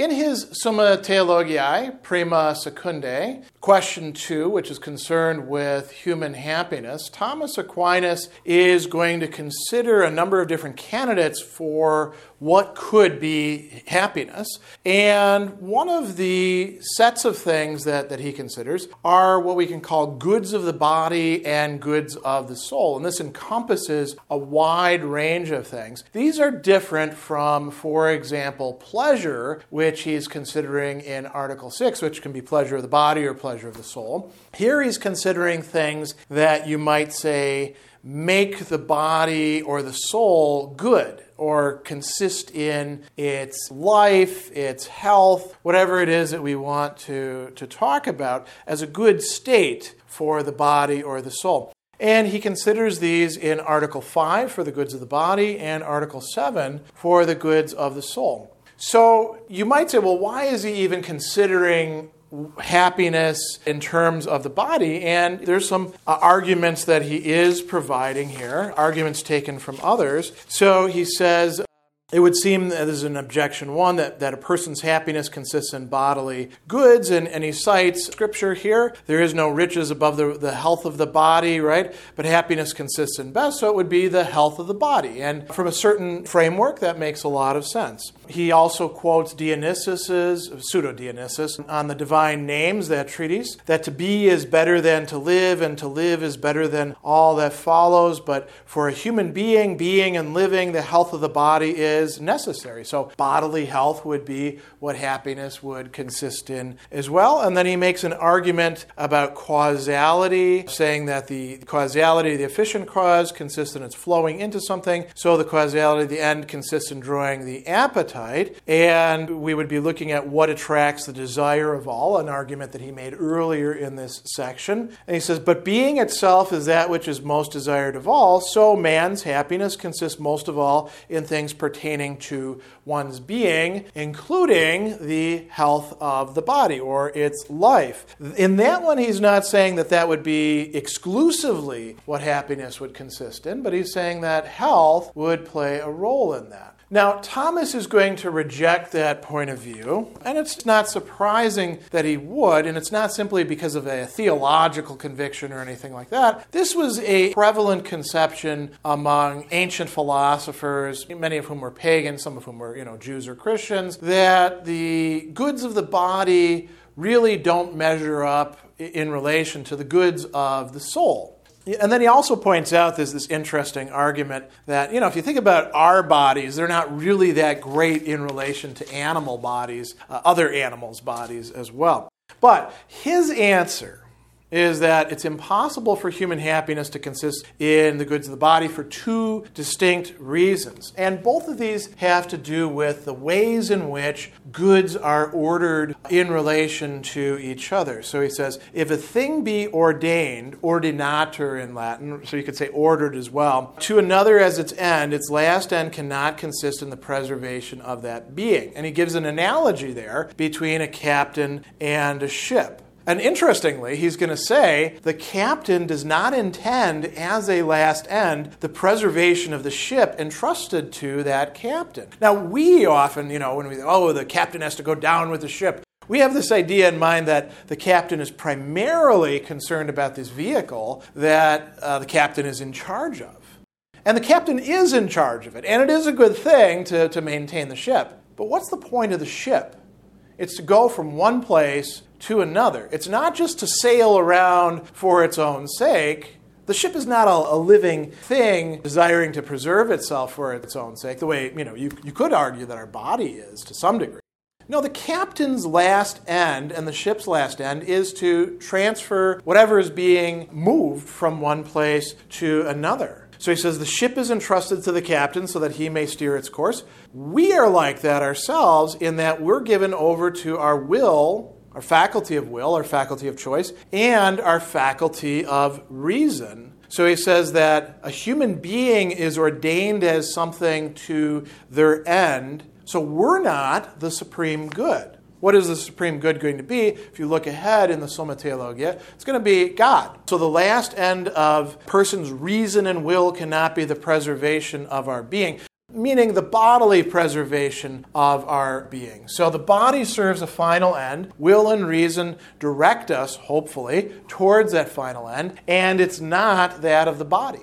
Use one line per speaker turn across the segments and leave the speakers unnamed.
In his Summa Theologiae, Prima Secundae, question two, which is concerned with human happiness, Thomas Aquinas is going to consider a number of different candidates for what could be happiness. And one of the sets of things that, that he considers are what we can call goods of the body and goods of the soul. And this encompasses a wide range of things. These are different from, for example, pleasure, which he's considering in Article 6, which can be pleasure of the body or pleasure of the soul. Here he's considering things that you might say make the body or the soul good or consist in its life, its health, whatever it is that we want to, to talk about as a good state for the body or the soul. And he considers these in Article 5 for the goods of the body and Article 7 for the goods of the soul. So you might say, well, why is he even considering happiness in terms of the body. And there's some uh, arguments that he is providing here, arguments taken from others. So he says, it would seem that there's an objection one that, that a person's happiness consists in bodily goods, and, and he cites scripture here. There is no riches above the, the health of the body, right? But happiness consists in best, so it would be the health of the body. And from a certain framework, that makes a lot of sense. He also quotes Dionysius's, pseudo Dionysius, on the divine names, that treatise, that to be is better than to live, and to live is better than all that follows. But for a human being, being and living, the health of the body is is necessary. So, bodily health would be what happiness would consist in as well. And then he makes an argument about causality, saying that the causality the efficient cause consists in its flowing into something, so the causality of the end consists in drawing the appetite. And we would be looking at what attracts the desire of all, an argument that he made earlier in this section. And he says, But being itself is that which is most desired of all, so man's happiness consists most of all in things pertaining pertaining to one's being, including the health of the body or its life. In that one, he's not saying that that would be exclusively what happiness would consist in, but he's saying that health would play a role in that. Now, Thomas is going to reject that point of view, and it's not surprising that he would, and it's not simply because of a theological conviction or anything like that. This was a prevalent conception among ancient philosophers, many of whom were pagans, some of whom were, you know, Jews or Christians, that the goods of the body really don't measure up in relation to the goods of the soul. And then he also points out there's this interesting argument that, you know, if you think about our bodies, they're not really that great in relation to animal bodies, uh, other animals' bodies as well. But his answer is that it's impossible for human happiness to consist in the goods of the body for two distinct reasons. And both of these have to do with the ways in which goods are ordered in relation to each other. So he says, if a thing be ordained, ordinatur in Latin, so you could say ordered as well, to another as its end, its last end cannot consist in the preservation of that being. And he gives an analogy there between a captain and a ship. And interestingly, he's going to say the captain does not intend as a last end the preservation of the ship entrusted to that captain. Now, we often, you know, when we, oh, the captain has to go down with the ship, we have this idea in mind that the captain is primarily concerned about this vehicle that uh, the captain is in charge of. And the captain is in charge of it, and it is a good thing to, to maintain the ship. But what's the point of the ship? It's to go from one place to another. It's not just to sail around for its own sake. The ship is not a, a, living thing desiring to preserve itself for its own sake, the way you know you, you could argue that our body is to some degree. No, the captain's last end and the ship's last end is to transfer whatever is being moved from one place to another. So he says the ship is entrusted to the captain so that he may steer its course. We are like that ourselves in that we're given over to our will our faculty of will, our faculty of choice, and our faculty of reason So he says that a human being is ordained as something to their end. So we're not the supreme good. What is the supreme good going to be? If you look ahead in the Summa Theologiae, it's going to be God. So the last end of person's reason and will cannot be the preservation of our being meaning the bodily preservation of our being. So the body serves a final end. Will and reason direct us, hopefully, towards that final end, and it's not that of the body.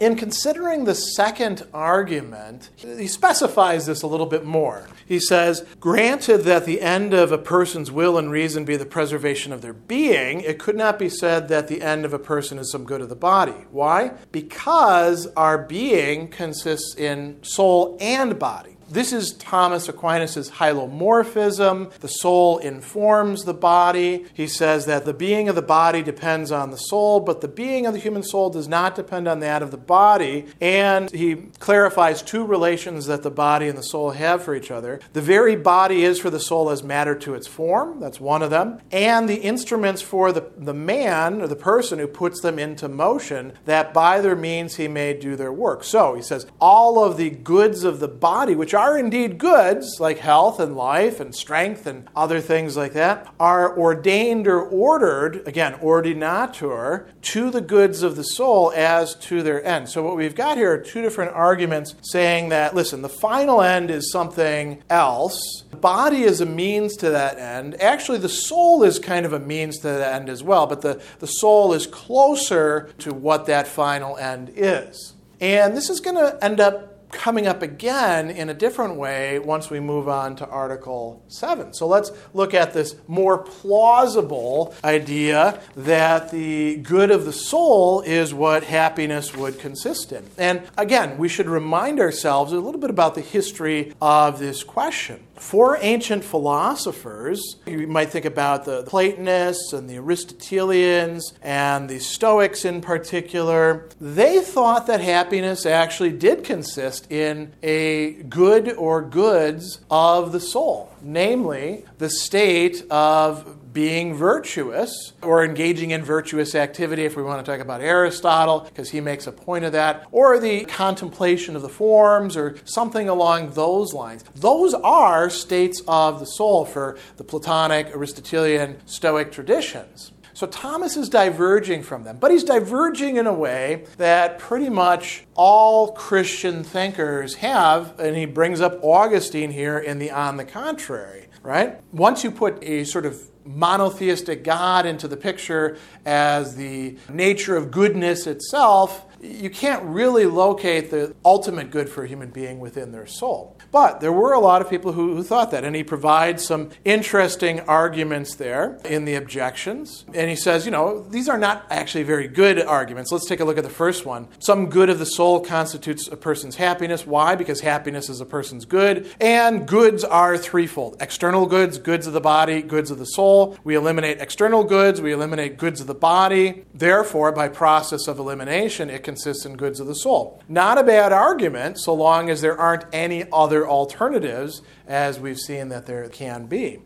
In considering the second argument, he specifies this a little bit more. He says, Granted that the end of a person's will and reason be the preservation of their being, it could not be said that the end of a person is some good of the body. Why? Because our being consists in soul and body. This is Thomas Aquinas' hylomorphism. The soul informs the body. He says that the being of the body depends on the soul, but the being of the human soul does not depend on that of the body. And he clarifies two relations that the body and the soul have for each other. The very body is for the soul as matter to its form, that's one of them, and the instruments for the, the man or the person who puts them into motion, that by their means he may do their work. So he says, all of the goods of the body, which are indeed goods, like health and life and strength and other things like that, are ordained or ordered, again, ordinatur, to the goods of the soul as to their end. So, what we've got here are two different arguments saying that, listen, the final end is something else. The body is a means to that end. Actually, the soul is kind of a means to that end as well, but the, the soul is closer to what that final end is. And this is going to end up coming up again in a different way once we move on to Article 7. So let's look at this more plausible idea that the good of the soul is what happiness would consist in. And again, we should remind ourselves a little bit about the history of this question. For ancient philosophers, you might think about the Platonists and the Aristotelians and the Stoics in particular. They thought that happiness actually did consist in a good or goods of the soul, namely the state of being virtuous or engaging in virtuous activity, if we want to talk about Aristotle, because he makes a point of that, or the contemplation of the forms or something along those lines. Those are states of the soul for the Platonic, Aristotelian, Stoic traditions. So Thomas is diverging from them, but he's diverging in a way that pretty much all Christian thinkers have, and he brings up Augustine here in the On the Contrary, right? Once you put a sort of monotheistic God into the picture as the nature of goodness itself, you can't really locate the ultimate good for a human being within their soul. But there were a lot of people who, who, thought that, and he provides some interesting arguments there in the objections. And he says, you know, these are not actually very good arguments. Let's take a look at the first one. Some good of the soul constitutes a person's happiness. Why? Because happiness is a person's good. And goods are threefold external goods, goods of the body, goods of the soul. We eliminate external goods, we eliminate goods of the body. Therefore, by process of elimination, it consists in goods of the soul. Not a bad argument so long as there aren't any other alternatives, as we've seen that there can be.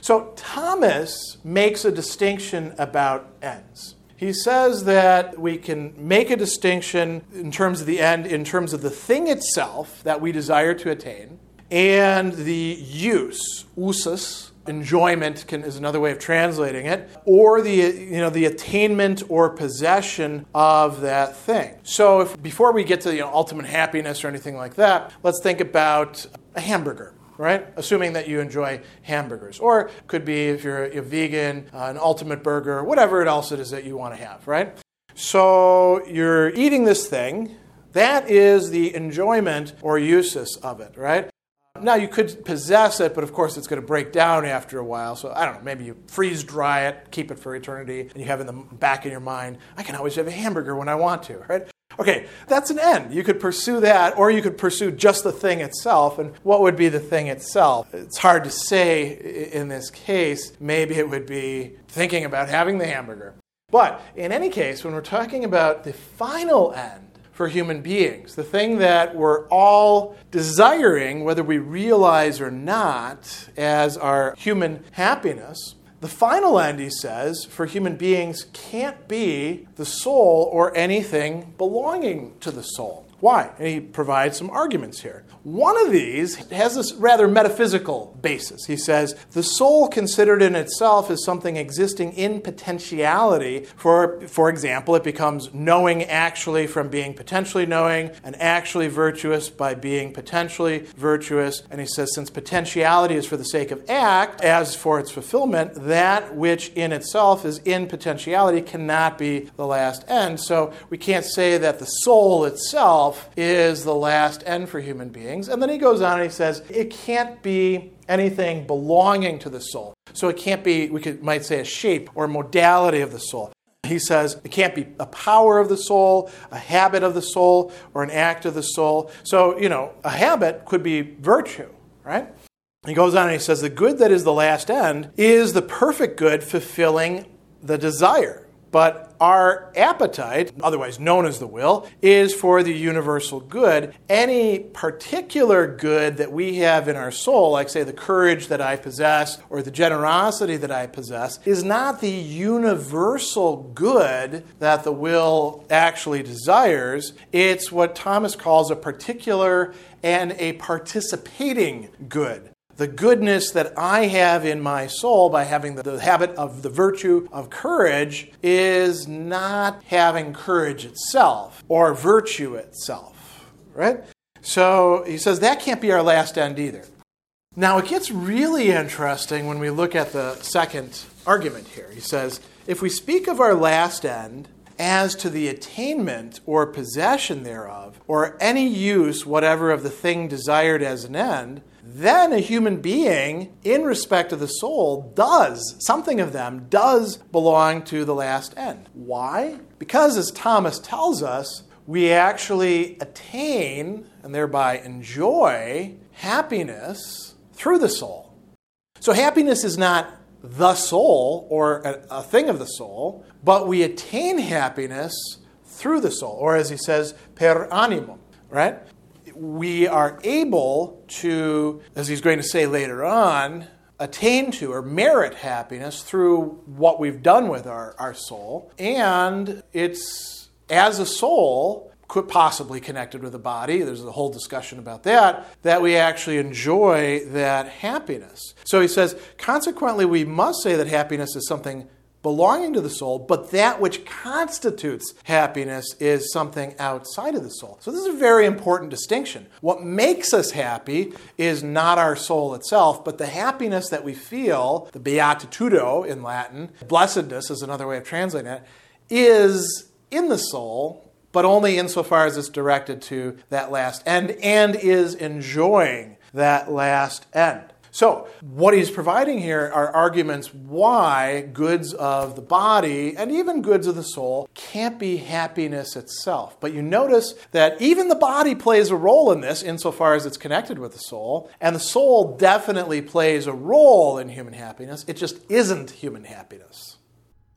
So Thomas makes a distinction about ends. He says that we can make a distinction in terms of the end, in terms of the thing itself that we desire to attain, and the use, usus, enjoyment can, is another way of translating it, or the you know the attainment or possession of that thing. So if before we get to you know, ultimate happiness or anything like that, let's think about a hamburger. Right? Assuming that you enjoy hamburgers. Or could be if you're a, vegan, uh, an ultimate burger, whatever else it is that you want to have, right? So you're eating this thing. That is the enjoyment or usus of it, right? Now, you could possess it, but of course, it's going to break down after a while. So, I don't know, maybe you freeze dry it, keep it for eternity, and you have in the back of your mind, I can always have a hamburger when I want to, right? Okay, that's an end. You could pursue that, or you could pursue just the thing itself. And what would be the thing itself? It's hard to say in this case. Maybe it would be thinking about having the hamburger. But in any case, when we're talking about the final end, for human beings, the thing that we're all desiring, whether we realize or not, as our human happiness, The final end, he says, for human beings can't be the soul or anything belonging to the soul. Why? And he provides some arguments here. One of these has this rather metaphysical basis. He says, the soul considered in itself is something existing in potentiality. For, for example, it becomes knowing actually from being potentially knowing, and actually virtuous by being potentially virtuous. And he says, since potentiality is for the sake of act, as for its fulfillment, that which in itself is in potentiality cannot be the last end. So we can't say that the soul itself itself is the last end for human beings. And then he goes on and he says, it can't be anything belonging to the soul. So it can't be, we could, might say, a shape or a modality of the soul. He says it can't be a power of the soul, a habit of the soul, or an act of the soul. So, you know, a habit could be virtue, right? He goes on and he says, The good that is the last end is the perfect good fulfilling the desire. But our appetite, otherwise known as the will, is for the universal good. Any particular good that we have in our soul, like, say, the courage that I possess or the generosity that I possess, is not the universal good that the will actually desires. It's what Thomas calls a particular and a participating good the goodness that I have in my soul by having the, the, habit of the virtue of courage is not having courage itself or virtue itself, right? So he says that can't be our last end either. Now it gets really interesting when we look at the second argument here. He says, if we speak of our last end, as to the attainment or possession thereof, or any use whatever of the thing desired as an end, then a human being, in respect of the soul, does, something of them does belong to the last end. Why? Because, as Thomas tells us, we actually attain and thereby enjoy happiness through the soul. So, happiness is not the soul or a, a thing of the soul, but we attain happiness through the soul, or as he says, per animam, right? we are able to, as he's going to say later on, attain to or merit happiness through what we've done with our, our soul. And it's as a soul, possibly connected with the body. There's a whole discussion about that, that we actually enjoy that happiness. So he says, consequently, we must say that happiness is something belonging to the soul, but that which constitutes happiness is something outside of the soul. So, this is a very important distinction. What makes us happy is not our soul itself, but the happiness that we feel, the beatitudo in Latin, blessedness is another way of translating it, is in the soul. But only insofar as it's directed to that last end and is enjoying that last end. So, what he's providing here are arguments why goods of the body and even goods of the soul can't be happiness itself. But you notice that even the body plays a role in this insofar as it's connected with the soul, and the soul definitely plays a role in human happiness. It just isn't human happiness.